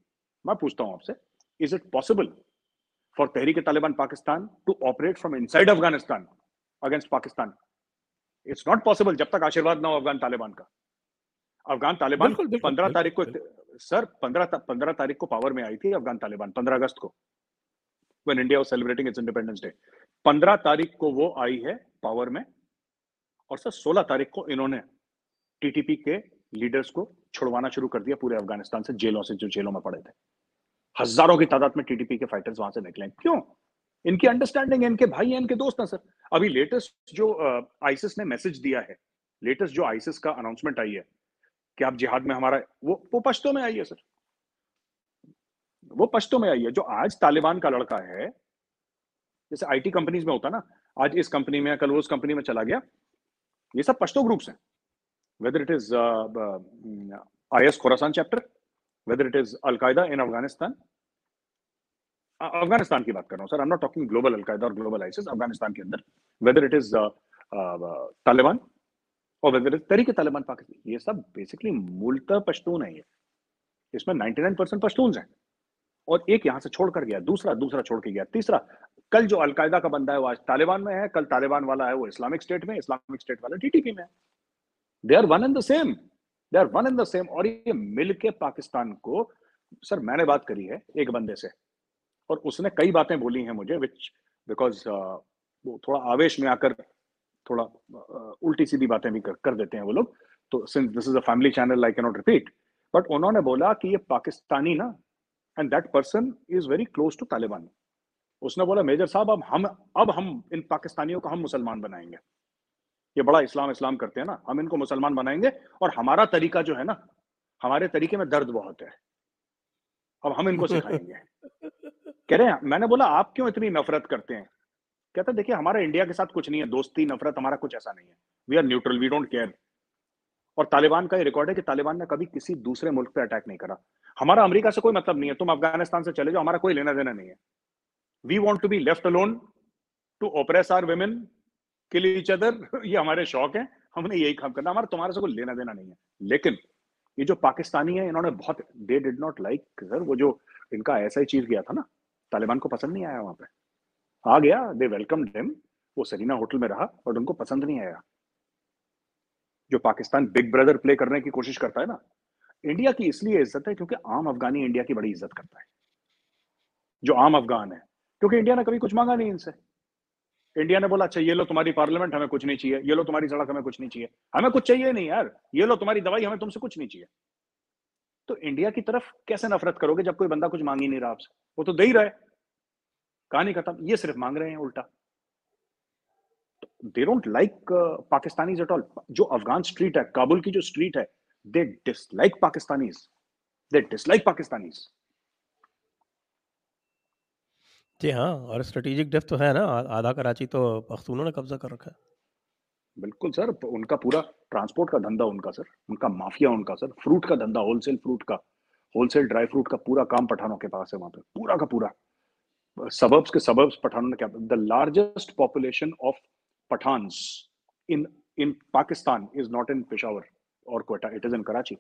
मैं पूछता हूँ आपसे is it possible for Tehrik-e-Taliban Pakistan to operate from inside Afghanistan against Pakistan. It's not possible जब तक आशीर्वाद ना हो अफगान तालिबान का अफगान तालिबान पंद्रह तारीख को सर पंद्रह पंद्रह तारीख को पावर में आई थी अफगान तालिबान पंद्रह अगस्त को when India was celebrating its Independence Day. पंद्रह तारीख को वो आई है पावर में और सर सोलह तारीख को इन्होंने टीटीपी के लीडर्स को छुड़वाना शुरू कर दिया पूरे अफ़गानिस्तान से, जेलों से, जो जेलों में पड़े थे। हज़ारों की तादाद में टीडीपी के फाइटर्स वहाँ से निकले क्यों? इनकी अंडरस्टैंडिंग है, इनके भाई हैं, इनके दोस्त हैं, सर। अभी लेटेस्ट जो आईसिस ने मैसेज दिया है लेटेस्ट जो आईसिस का अनाउंसमेंट आई है, कि आप जिहाद में हमारा, वो वो पश्तो में आई है, सर। वो पश्तो में आई है। जो आज तालिबान का लड़का है जैसे आईटी कंपनीज़ में होता ना, आज इस कंपनी में कल उस कंपनी में चला गया, ये सब पश्तो ग्रुप्स हैं। Whether it is I S Khorasan chapter it is Al Qaeda in Afghanistan. Afghanistan की बात कर रहा हूँ sir I not talking global Al Qaeda और ग्लोबल आइसिस अफ़गानिस्तान के अंदर। वेदर इट इज़ तालिबान और वेदर इज़ तरीके तालिबान पाकिस्तान ये सब बेसिकली मूलतः पश्तून है। ये इसमें 99 परसेंट पश्तून हैं। और एक यहाँ से छोड़ कर गया, दूसरा दूसरा छोड़ के गया, तीसरा कल जो अलकायदा का बंदा है वो आज तालिबान में है कल तालिबान वाला है वो इस्लामिक स्टेट में इस्लामिक स्टेट वाला टीटीपी में they are one and the same they are one in the same और ये मिल के पाकिस्तान को सर मैंने बात करी है एक बंदे से और उसने कई बातें बोली हैं मुझे विच बिकॉज़ uh, वो थोड़ा आवेश में आकर थोड़ा uh, उल्टी सीधी बातें भी कर, कर देते हैं वो लोग। तो since this is a family channel I cannot repeat but उन्होंने बोला कि ये पाकिस्तानी ना and that person is very close to Taliban उसने बोला मेजर साहब अब हम अब हम इन पाकिस्तानियों को हम मुसलमान बनाएँगे। ये बड़ा इस्लाम इस्लाम करते हैं ना हम इनको मुसलमान बनाएँगे और हमारा तरीका जो है ना हमारे तरीके में दर्द बहुत है। अब हम इनको सिखाएँगे। कह रहे हैं मैंने बोला आप क्यों इतनी नफरत करते हैं? कहते देखिए हमारा इंडिया के साथ कुछ नहीं है दोस्ती नफरत हमारा कुछ ऐसा नहीं है। We are neutral we don't care और तालिबान का ये रिकॉर्ड है कि तालिबान ने कभी किसी दूसरे मुल्क पे अटैक नहीं करा। हमारा अमेरिका से कोई मतलब नहीं है तुम अफ़गानिस्तान से चले जाओ हमारा कोई लेना देना नहीं है। We want to be left alone to oppress our women kill each other ये हमारे शौक है। हमने यही काम करना। हमारा तुम्हारे से कोई लेना देना नहीं है। लेकिन ये जो पाकिस्तानी है, इन्होंने बहुत they did not like sir वो जो इनका ऐसा ही चीज़ गया था ना, तालिबान को पसंद नहीं आया वहाँ पे। आ गया दे वेलकम डेम वो सरीना होटल में रहा और उनको पसंद नहीं आया। जो पाकिस्तान बिग ब्रदर प्ले करने की कोशिश करता है ना, इंडिया की इसलिए इज़्ज़त है क्योंकि आम अफगानी इंडिया की बड़ी इज़्ज़त करता है। जो आम अफगान है क्योंकि इंडिया ने कभी कुछ मांगा नहीं इनसे। इंडिया ने बोला अच्छा ये लो तुम्हारी पार्लियामेंट हमें कुछ नहीं चाहिए, ये लो तुम्हारी सड़क हमें कुछ नहीं चाहिए। हमें कुछ चाहिए नहीं यार, ये लो तुम्हारी दवाई हमें तुमसे कुछ नहीं चाहिए। तो इंडिया की तरफ़ कैसे नफरत करोगे जब कोई बंदा कुछ मांग ही नहीं रहा आपसे? वो तो दे ही रहा है। कहानी खत्म। ये सिर्फ़ मांग रहे हैं, उल्टा। They don't like Pakistani at all जो अफगान स्ट्रीट है काबुल की जो स्ट्रीट है they dislike Pakistanis they dislike Pakistanis जी हाँ और स्ट्रेटेजिक डेप्थ तो है ना आधा कराची तो पख्तूनों ने कब्जा कर रखा है। बिल्कुल सर उनका पूरा ट्रांसपोर्ट का धंधा उनका सर उनका माफिया उनका सर फ्रूट का धंधा होलसेल फ्रूट का होलसेल ड्राई फ्रूट का पूरा काम पठानों के पास है वहाँ पे पूरा का पूरा। सबर्ब्स के सबर्ब्स पठानों ने क्या the largest population of Pathans in in Pakistan is not in Peshawar और Quetta it is in Karachi.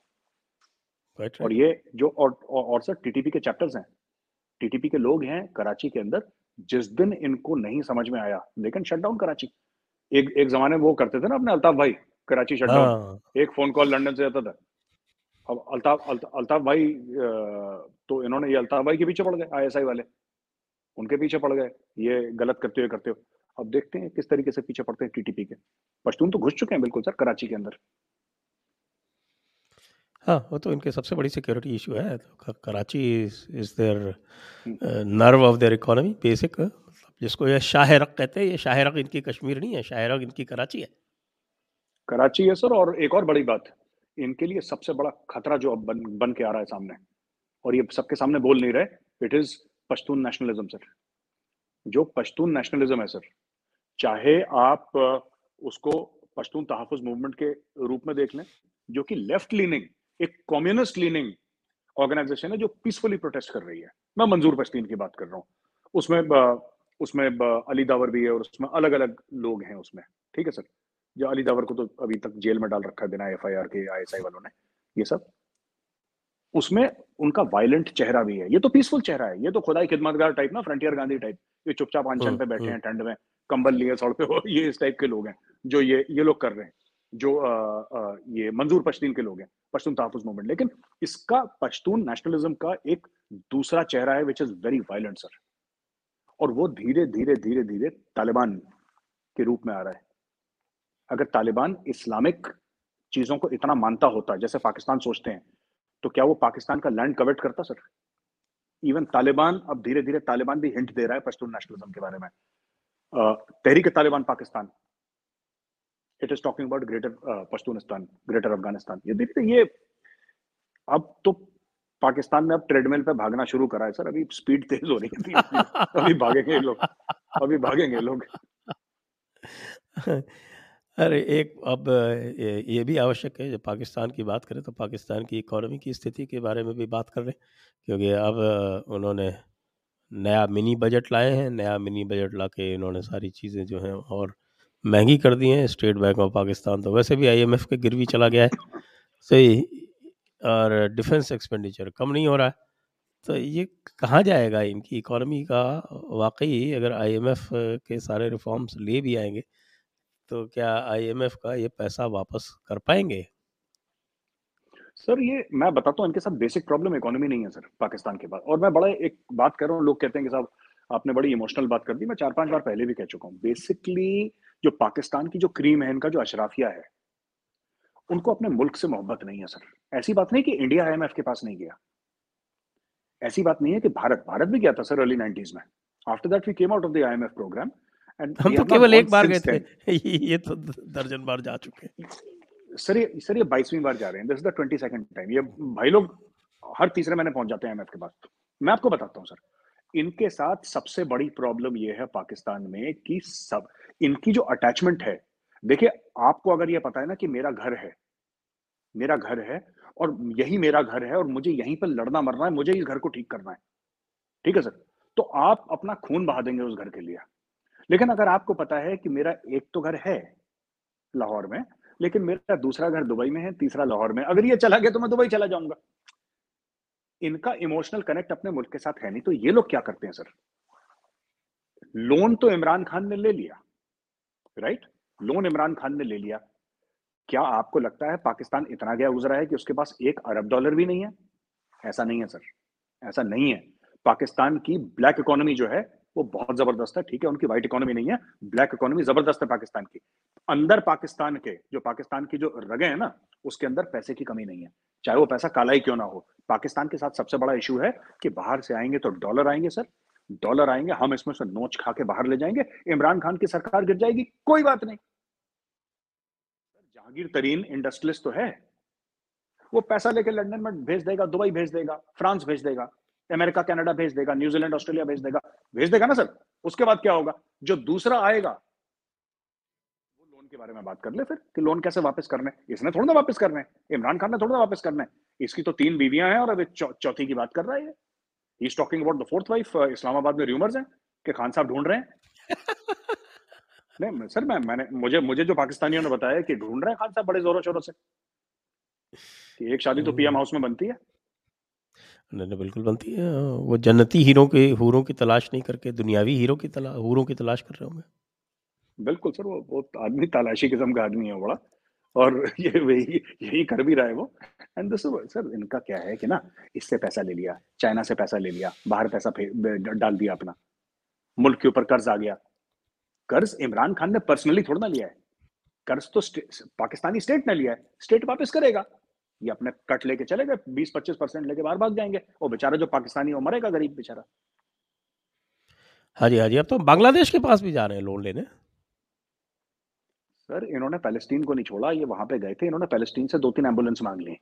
और. ये जो और और, और सर टीटीपी के चैप्टर्स हैं टीटीपी के लोग हैं कराची के अंदर जिस दिन इनको नहीं समझ में आया लेकिन शट डाउन कराची। एक एक जमाने में वो करते थे ना अपने अल्ताफ भाई कराची शट डाउन हाँ। एक फ़ोन कॉल लंदन से आता था। अब अल्ताफ अल्ता- अल्ताफ भाई तो इन्होंने ये अल्ताफ भाई के पीछे पड़ गए आईएसआई वाले। उनके पीछे पड़ गए ये गलत करते हुए करते हो अब देखते हैं किस तरीके से पीछे पड़ते हैं टीटीपी के। पश्तून तो घुस चुके हैं बिल्कुल सर कराची के अंदर। हाँ वो तो इनके सबसे बड़ी सिक्योरिटी इशू है तो Karachi is there. Nerve of their economy basic जिसको ये शाह रख कहते हैं ये शाह रख इनकी कश्मीर नहीं है शाह रख इनकी कराची है कराची है सर और एक और बड़ी बात इनके लिए सबसे बड़ा खतरा जो अब बन, बन के आ रहा है सामने और ये सबके सामने बोल नहीं रहे it is Pashtun nationalism sir जो पश्तून नेशनलिज्म है सर चाहे आप उसको पश्तून तहफुज मूवमेंट के रूप में देख लें जो कि लेफ़्ट लीनिंग एक कम्युनिस्ट लीनिंग ऑर्गेनाइजेशन है जो पीसफुली प्रोटेस्ट कर रही है। मैं मंजूर पश्तीन की बात कर रहा हूँ। उसमें अ, उसमें अ, अली दावर भी है और उसमें अलग अलग लोग हैं उसमें। ठीक है सर? जो अली दावर को तो अभी तक जेल में डाल रखा है बिना एफ़ के आईएसआई वालों ने। ये सब। उसमें उनका वायलेंट चेहरा भी है। ये तो पीसफुल चेहरा है। ये तो खुदाई खिदमतगार टाइप ना फ्रंटियर गांधी टाइप ये चुपचाप अनशन हम्म, पे बैठे हम्म। हैं ठंड में। कंबल लिए सड़क पे हो ये इस टाइप के लोग हैं जो ये ये लोग कर रहे हैं। जो आ, आ, ये मंजूर पश्तीन के लोग हैं पश्तून तहफुज मूवमेंट लेकिन इसका पश्तून नेशनलिज्म का एक दूसरा चेहरा है which is very violent sir और वो धीरे धीरे धीरे धीरे तालिबान के रूप में आ रहा है। अगर तालिबान इस्लामिक चीज़ों को इतना मानता होता जैसे पाकिस्तान सोचते हैं तो क्या वो पाकिस्तान का लैंड कवर्ट करता सर इवन तालिबान अब धीरे धीरे तालिबान भी हिंट दे रहा है पश्तून नेशनलिज्म के बारे में। Tehrik Taliban Pakistan. It is talking about greater Pashtunistan greater Afghanistan ये धीरे ये अब तो पाकिस्तान ने अब ट्रेडमिल पे भागना शुरू करा है, सर। अभी स्पीड तेज हो रही धीरे। अभी भागेंगे लोग। अभी भागेंगे लोग। अरे, एक अब, ये भी आवश्यक है। जब पाकिस्तान की बात करें तो पाकिस्तान की इकोनॉमी की स्थिति के बारे में भी बात कर रहे हैं। क्योंकि अब उन्होंने नया मिनी बजट लाए हैं। नया मिनी बजट ला के इन्होंने सारी चीज़ें जो हैं और महँगी कर दी हैं, स्टेट बैंक ऑफ़ पाकिस्तान तो वैसे भी आईएमएफ के गिरवी चला गया है। सही और डिफेंस एक्सपेंडिचर कम नहीं हो रहा है। तो ये कहाँ जाएगा इनकी इकोनॉमी का? वाकई अगर आईएमएफ के सारे रिफॉर्म्स ले भी आएँगे तो क्या आईएमएफ का ये पैसा वापस कर पाएँगे? सर, ये मैं बताता हूँ, इनके साथ बेसिक प्रॉब्लम इकोनॉमी नहीं है, सर, पाकिस्तान के बाद और मैं बड़ा एक बात कर रहा हूँ, लोग कहते हैं कि साहब, आपने बड़ी इमोशनल बात कर दी, मैं चार पाँच बार पहले भी कह चुका हूँ। बेसिकली जो पाकिस्तान की जो क्रीम है इनका जो अशराफिया है उनको अपने मुल्क से मोहब्बत नहीं है सर। ऐसी बात नहीं कि इंडिया आईएमएफ के पास नहीं गया। ऐसी बात नहीं है कि भारत भारत भी गया था सर अर्ली नाइनटीज में। After that we came out of the IMF programme and हम तो केवल एक बार गए थे। ये तो दर्जन बार जा चुके सर ये सर ये बाईसवीं बार जा रहे हैं। This is the twenty second time ये भाई लोग हर तीसरे महीने पहुँच जाते हैं एमएफ के पास। मैं आपको बताता हूँ सर इनके साथ सबसे बड़ी प्रॉब्लम ये है पाकिस्तान में कि सब इनकी जो अटैचमेंट है, देखिए, आपको अगर ये पता है ना कि मेरा घर है, मेरा घर है और यही मेरा घर है और मुझे यहीं पर लड़ना मरना है, मुझे इस घर को ठीक करना है। ठीक है सर? तो आप अपना खून बहा देंगे उस घर के लिए। लेकिन अगर आपको पता है कि मेरा एक तो घर है लाहौर में, लेकिन मेरा दूसरा घर दुबई में है, तीसरा लाहौर में, अगर ये चला गया तो मैं दुबई चला जाऊँगा। इनका इमोशनल कनेक्ट अपने मुल्क के साथ है नहीं तो ये लोग क्या करते हैं सर? लोन तो इमरान खान ने ले लिया। राइट लोन इमरान खान ने ले लिया। क्या आपको लगता है पाकिस्तान इतना गया गुजरा है कि उसके पास एक अरब डॉलर भी नहीं है? ऐसा नहीं है, सर। ऐसा नहीं है। पाकिस्तान की ब्लैक इकोनॉमी जो है, वो बहुत ज़बरदस्त है, ठीक है? उनकी व्हाइट इकोनॉमी नहीं है। ब्लैक इकोनॉमी ज़बरदस्त है पाकिस्तान की। अंदर पाकिस्तान के, जो पाकिस्तान की जो रगे हैं ना, उसके अंदर पैसे की कमी नहीं है। चाहे वो पैसा काला ही क्यों ना हो। पाकिस्तान के साथ सबसे बड़ा इशू है कि बाहर से आएँगे तो डॉलर आएँगे, सर। डॉलर आएँगे, हम इसमें से नोच खा के बाहर ले जाएँगे, इमरान खान की सरकार गिर जाएगी, कोई बात नहीं। जहांगीर तरीन इंडस्ट्रियलिस्ट तो है। वो पैसा लेके लंदन में भेज देगा, दुबई भेज देगा, फ्रांस भेज देगा, अमेरिका, कनाडा भेज देगा, न्यूजीलैंड, ऑस्ट्रेलिया भेज देगा। भेज देगा ना सर? उसके बाद क्या होगा? जो दूसरा आएगा, वो लोन के बारे में बात कर ले फिर, कि लोन कैसे वापस करने इसने थोड़ा ना वापस करने इमरान खान ने थोड़ा ना वापस करना है। इसकी तो तीन बीवियाँ हैं और अभी चौथी की बात कर रहा है he is talking about the fourth wife Islamabad में र्यूमर्स हैं कि खान साहब ढूंढ रहे हैं। नहीं सर मैं मैंने मुझे मुझे जो पाकिस्तानियों ने बताया कि ढूंढ रहे हैं खान साहब बड़े जोरों शोरों से कि एक शादी तो पीएम हाउस में बनती है। नहीं नहीं बिल्कुल बनती है। वो जन्नती हीरो के हूरों की तलाश नहीं करके दुनियावी हीरो की तलाश हूरों की तलाश कर रहे होंगे। बिल्कुल सर वो वो आदमी तलाशी किस्म का आदमी है बड़ा। और ये वही यही कर भी रहा है वो। एंड दिस सर इनका क्या है कि ना इससे पैसा ले लिया चाइना से पैसा ले लिया बाहर पैसा डाल दिया अपना। मुल्क के ऊपर कर्ज आ गया। कर्ज इमरान खान ने पर्सनली थोड़ा ना लिया है। कर्ज तो स्टे, पाकिस्तानी स्टेट ने लिया है। स्टेट वापस करेगा। ये अपने कट लेके चले गए बीस पच्चीस परसेंट लेके बाहर भाग जाएँगे। वो बेचारा जो पाकिस्तानी वो मरेगा गरीब बेचारा। हाँ जी हाँ जी अब तो बांग्लादेश के पास भी जा रहे हैं लोन लेने। सर इन्होंने पैलेस्टीन को नहीं छोड़ा ये वहाँ पे गए थे इन्होंने पैलेस्टीन से दो तीन एंबुलेंस मांग ली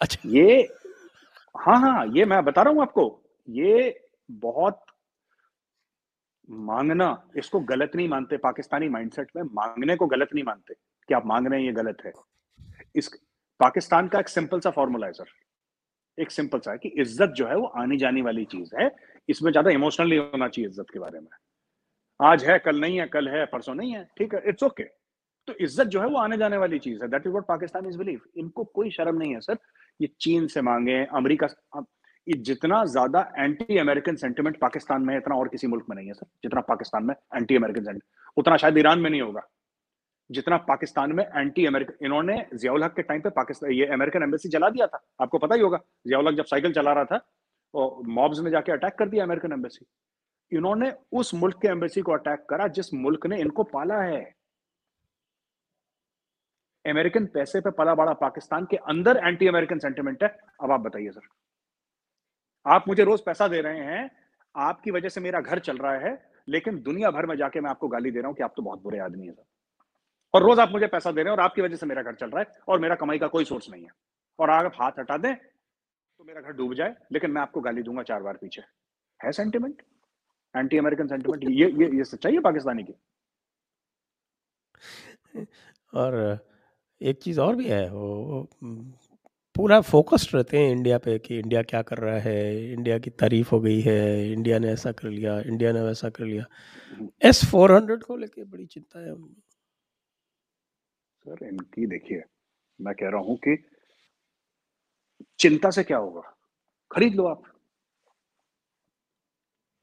अच्छा। ये हाँ हाँ ये मैं बता रहा हूँ आपको ये बहुत मांगना इसको गलत नहीं मानते पाकिस्तानी माइंडसेट में मांगने को गलत नहीं मानते कि आप मांग रहे हैं ये गलत है। इस पाकिस्तान का एक सिंपल सा फॉर्मूला है सर। एक सिंपल सा है कि इज़्ज़त जो है वो आनी जानी वाली चीज़ है इसमें ज़्यादा इमोशनल नहीं होना चाहिए इज़्ज़त के बारे में। आज है कल नहीं है कल है परसों नहीं है ठीक है इट्स ओके okay. तो इज़्ज़त जो है वो आने जाने वाली चीज़ है। That is what Pakistan is believe इनको कोई शर्म नहीं है, सर। ये चीन से मांगे, अमेरिका ये जितना ज़्यादा एंटी अमेरिकन सेंटिमेंट पाकिस्तान में है, इतना और किसी मुल्क में नहीं है, सर। जितना पाकिस्तान में एंटी अमेरिकन सेंटिमेंट उतना शायद ईरान में नहीं होगा। जितना पाकिस्तान में एंटी अमेरिकन इन्होंने जियाउल हक के टाइम पे पाकिस्तान ये अमेरिकन एम्बेसी जला दिया था। आपको पता ही होगा, जियाउल हक जब साइकिल चला रहा था और मॉब्स ने जाके अटैक कर दिया अमेरिकन एम्बेसी इन्होंने उस मुल्क के एम्बेसी को अटैक करा, जिस मुल्क ने इनको पाला है। अमेरिकन पैसे पे पला बड़ा पाकिस्तान के अंदर एंटी अमेरिकन सेंटिमेंट है। अब आप बताइए सर। आप मुझे रोज पैसा दे रहे हैं, आपकी वजह से मेरा घर चल रहा है, लेकिन दुनिया भर में जाके मैं आपको गाली दे रहा हूँ कि आप तो बहुत बुरे आदमी है सर। और रोज आप मुझे पैसा दे रहे हैं और आपकी वजह से मेरा घर चल रहा है और मेरा कमाई का कोई सोर्स नहीं है। और अगर हाथ हटा दें तो मेरा घर डूब जाए, लेकिन मैं आपको गाली दूँगा चार बार पीछे। है सेंटिमेंट एंटी अमेरिकन सेंटिमेंट ये ये ये सच्चाई है पाकिस्तानी की? और एक चीज़ और भी है वो पूरा फोकस्ड रहते हैं इंडिया पे कि इंडिया क्या कर रहा है इंडिया की तारीफ़ हो गई है इंडिया ने ऐसा कर लिया इंडिया ने वैसा कर लिया। एस फोर हंड्रेड को लेके बड़ी चिंता है सर इनकी देखिए मैं कह रहा हूँ कि चिंता से क्या होगा? खरीद लो आप।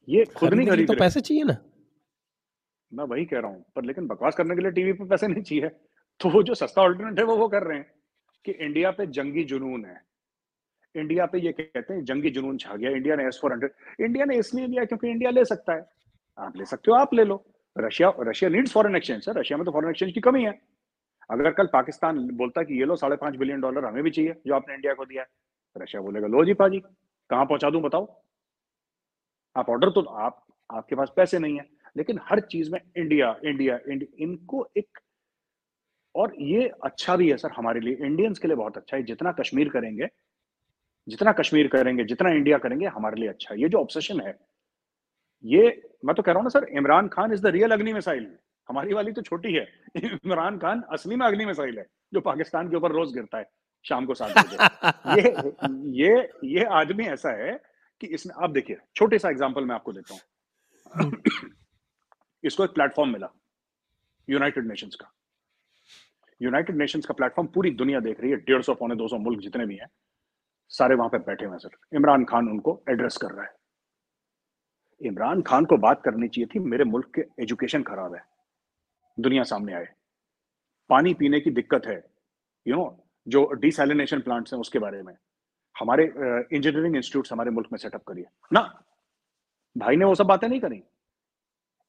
ये खुद नहीं खरीद तो पैसे चाहिए ना। मैं वही कह रहा हूँ पर लेकिन बकवास करने के लिए टीवी पे पैसे नहीं चाहिए। तो वो जो सस्ता ऑल्टरनेट है, वो वो कर रहे हैं कि इंडिया पे जंगी जुनून है। इंडिया पे ये कहते हैं, जंगी जुनून छा गया। इंडिया ने एस फोर हंड्रेड इंडिया ने इसलिए लिया क्योंकि इंडिया ले सकता है। आप ले सकते हो, आप ले लो। Russia Russia needs foreign exchange sir Russia में तो फॉरेन एक्सचेंज की कमी है। अगर कल पाकिस्तान बोलता है कि ये लो साढ़े पाँच बिलियन डॉलर हमें भी चाहिए, जो आपने इंडिया को दिया है। रशिया बोलेगा, लो जी पाजी, कहाँ पहुँचा दूँ बताओ? आप ऑर्डर तो आप आपके पास पैसे नहीं है। लेकिन हर चीज़ में इंडिया इंडिया इंडिया इनको एक और ये अच्छा भी है सर हमारे लिए। इंडियंस के लिए बहुत अच्छा है। जितना कश्मीर करेंगे, जितना कश्मीर करेंगे, जितना इंडिया करेंगे, हमारे लिए अच्छा है। ये जो ऑब्सेशन है, ये मैं तो कह रहा हूँ ना sir, Imran Khan is the real Agni missile. हमारी वाली तो छोटी है। इमरान खान असली में अग्नि मिसाइल है, जो पाकिस्तान के ऊपर रोज गिरता है, शाम को सात बजे। ये ये ये आदमी ऐसा है कि इसने आप देखिए, छोटे सा एग्ज़ाम्पल मैं आपको देता हूँ। इसको एक प्लेटफॉर्म मिला यूनाइटेड नेशंस का। यूनाइटेड नेशंस का प्लेटफॉर्म पूरी दुनिया देख रही है, डेढ़ सौ, पौने दो सौ मुल्क जितने भी हैं, सारे वहाँ पे बैठे हुए सर इमरान खान उनको एड्रेस कर रहा है। इमरान खान को बात करनी चाहिए थी, मेरे मुल्क के एजुकेशन खराब है। दुनिया सामने आए। पानी पीने की दिक्कत है। यू नो जो डिसैलिनेशन प्लांट्स हैं उसके बारे में। हमारे इंजीनियरिंग इंस्टीट्यूट हमारे मुल्क में सेटअप करिए। ना, भाई ने वो सब बातें नहीं करी।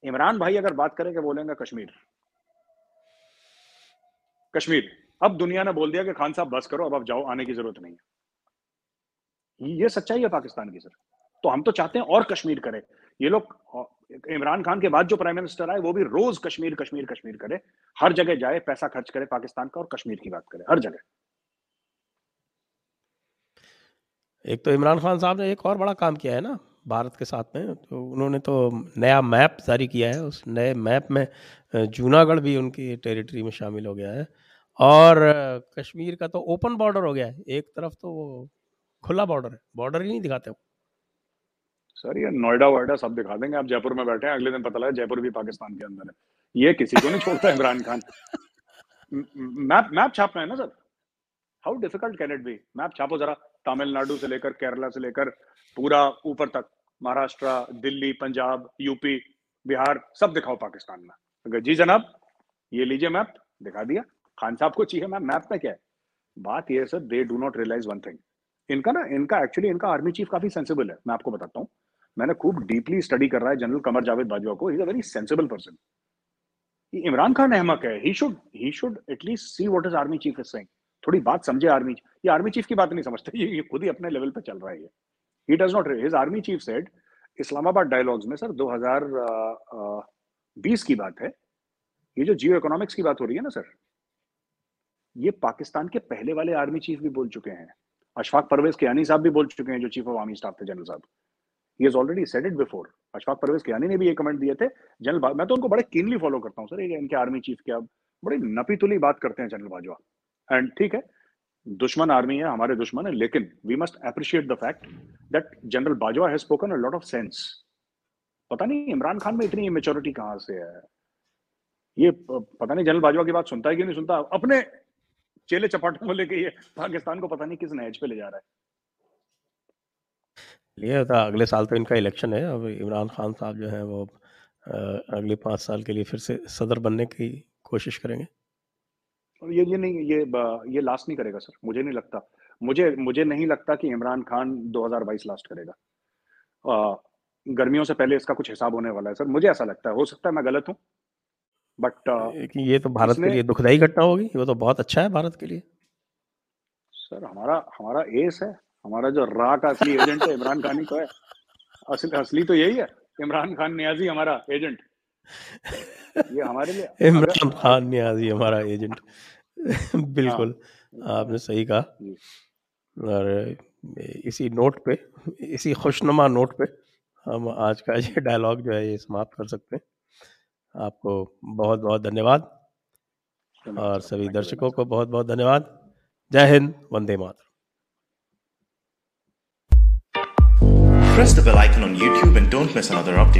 इमरान भाई अगर बात करेंगे बोलेंगे कश्मीर। कश्मीर। अब दुनिया ने बोल दिया कि खान साहब बस करो, अब आप जाओ, आने की ज़रूरत नहीं है। ये सच्चाई है पाकिस्तान की, सर। तो हम तो चाहते हैं और कश्मीर करे। ये लोग इमरान खान के बाद जो प्राइम मिनिस्टर आए, वो भी रोज कश्मीर कश्मीर कश्मीर करे। हर जगह जाए, पैसा खर्च करे पाकिस्तान का और कश्मीर की बात करे, हर जगह। एक तो इमरान खान साहब ने एक और बड़ा काम किया है ना, भारत के साथ में। तो उन्होंने तो नया मैप जारी किया है, उस नए मैप में जूनागढ़ भी उनकी टेरिटरी में शामिल हो गया है। और कश्मीर का तो ओपन बॉर्डर हो गया है। एक तरफ़ तो वो खुला बॉर्डर है। बॉर्डर ही नहीं दिखाते वो। सर ये नोएडा वोएडा सब दिखा देंगे। आप जयपुर में बैठे हैं अगले दिन पता लगा जयपुर भी पाकिस्तान के अंदर है। ये किसी को नहीं छोड़ता इमरान खान। मैप मैप छापना है ना sir? How difficult can it be map छापो जरा। तमिलनाडु से लेकर केरला से लेकर पूरा ऊपर तक। महाराष्ट्र दिल्ली पंजाब यूपी बिहार सब दिखाओ पाकिस्तान में। जी जनाब ये लीजिए मैप दिखा दिया। खान साहब को चाहिए मैम मैप में क्या है? बात ये sir they do not realise one thing इनका ना इनका एक्चुअली इनका आर्मी चीफ काफ़ी सेंसिबल है मैं आपको बताता हूँ। मैंने खूब डीपली स्टडी कर रहा है जनरल कमर जावेद बाजवा को is a very sensible person Imran Khan अहमक है he should he should at least see what is army chief is saying थोड़ी बात समझे आर्मी ये आर्मी चीफ की बात नहीं समझते ये, ये खुद ही अपने लेवल पे चल रहा है ये। He does not his army chief said Islamabad dialogues में सर 2020 की बात है। ये जो जियो इकोनॉमिक्स की बात हो रही है ना सर ये पाकिस्तान के पहले वाले आर्मी चीफ भी बोल चुके हैं। अशफाक परवेज कियानी साहब भी बोल चुके हैं, जो चीफ ऑफ़ आर्मी स्टाफ थे जनरल साहब। He already said it before Ashfaq Parvez Kayani ने भी ये कमेंट दिए थे। जनरल मैं तो उनको बड़े कीनली फॉलो करता हूँ, सर इनके आर्मी चीफ के अब बड़ी नपी तुली बात करते हैं जनरल बाजवा एंड ठीक है, दुश्मन आर्मी है, हमारे दुश्मन है, लेकिन we must appreciate the fact that general Bajwa has spoken a lot of sense पता नहीं, इमरान खान में इतनी मेच्योरिटी कहाँ से है? ये पता नहीं जनरल बाजवा की बात सुनता है कि नहीं सुनता? अपने चेले चपाटों को लेके ये पाकिस्तान को पता नहीं किस नहज पे ले जा रहा है। लिए था अगले साल तो इनका इलेक्शन है। अब इमरान खान साहब जो है वो अगले पाँच साल के लिए फिर से सदर बनने की कोशिश करेंगे। ये ये नहीं ये ये लास्ट नहीं करेगा सर मुझे नहीं लगता। मुझे मुझे नहीं लगता कि इमरान खान 2022 लास्ट करेगा। आ, गर्मियों से पहले इसका कुछ हिसाब होने वाला है सर मुझे ऐसा लगता है। हो सकता है मैं गलत हूँ बट ये तो भारत के लिए दुखदाई घटना होगी वो तो बहुत अच्छा है भारत के लिए। सर हमारा हमारा एस है। हमारा जो रा का असली एजेंट है इमरान खान ही तो है। असली असली तो यही है। इमरान खान नियाजी हमारा एजेंट ये हमारे लिए इमरान खान नियाजी हमारा एजेंट बिल्कुल हाँ, आपने सही कहा। और इसी नोट पे इसी खुशनुमा नोट पे हम आज का ये डायलॉग जो है ये समाप्त कर सकते हैं। आपको बहुत बहुत धन्यवाद और सभी दर्शकों को बहुत बहुत धन्यवाद जय Hind Vande Mataram Press the bell icon on YouTube and don't miss another update.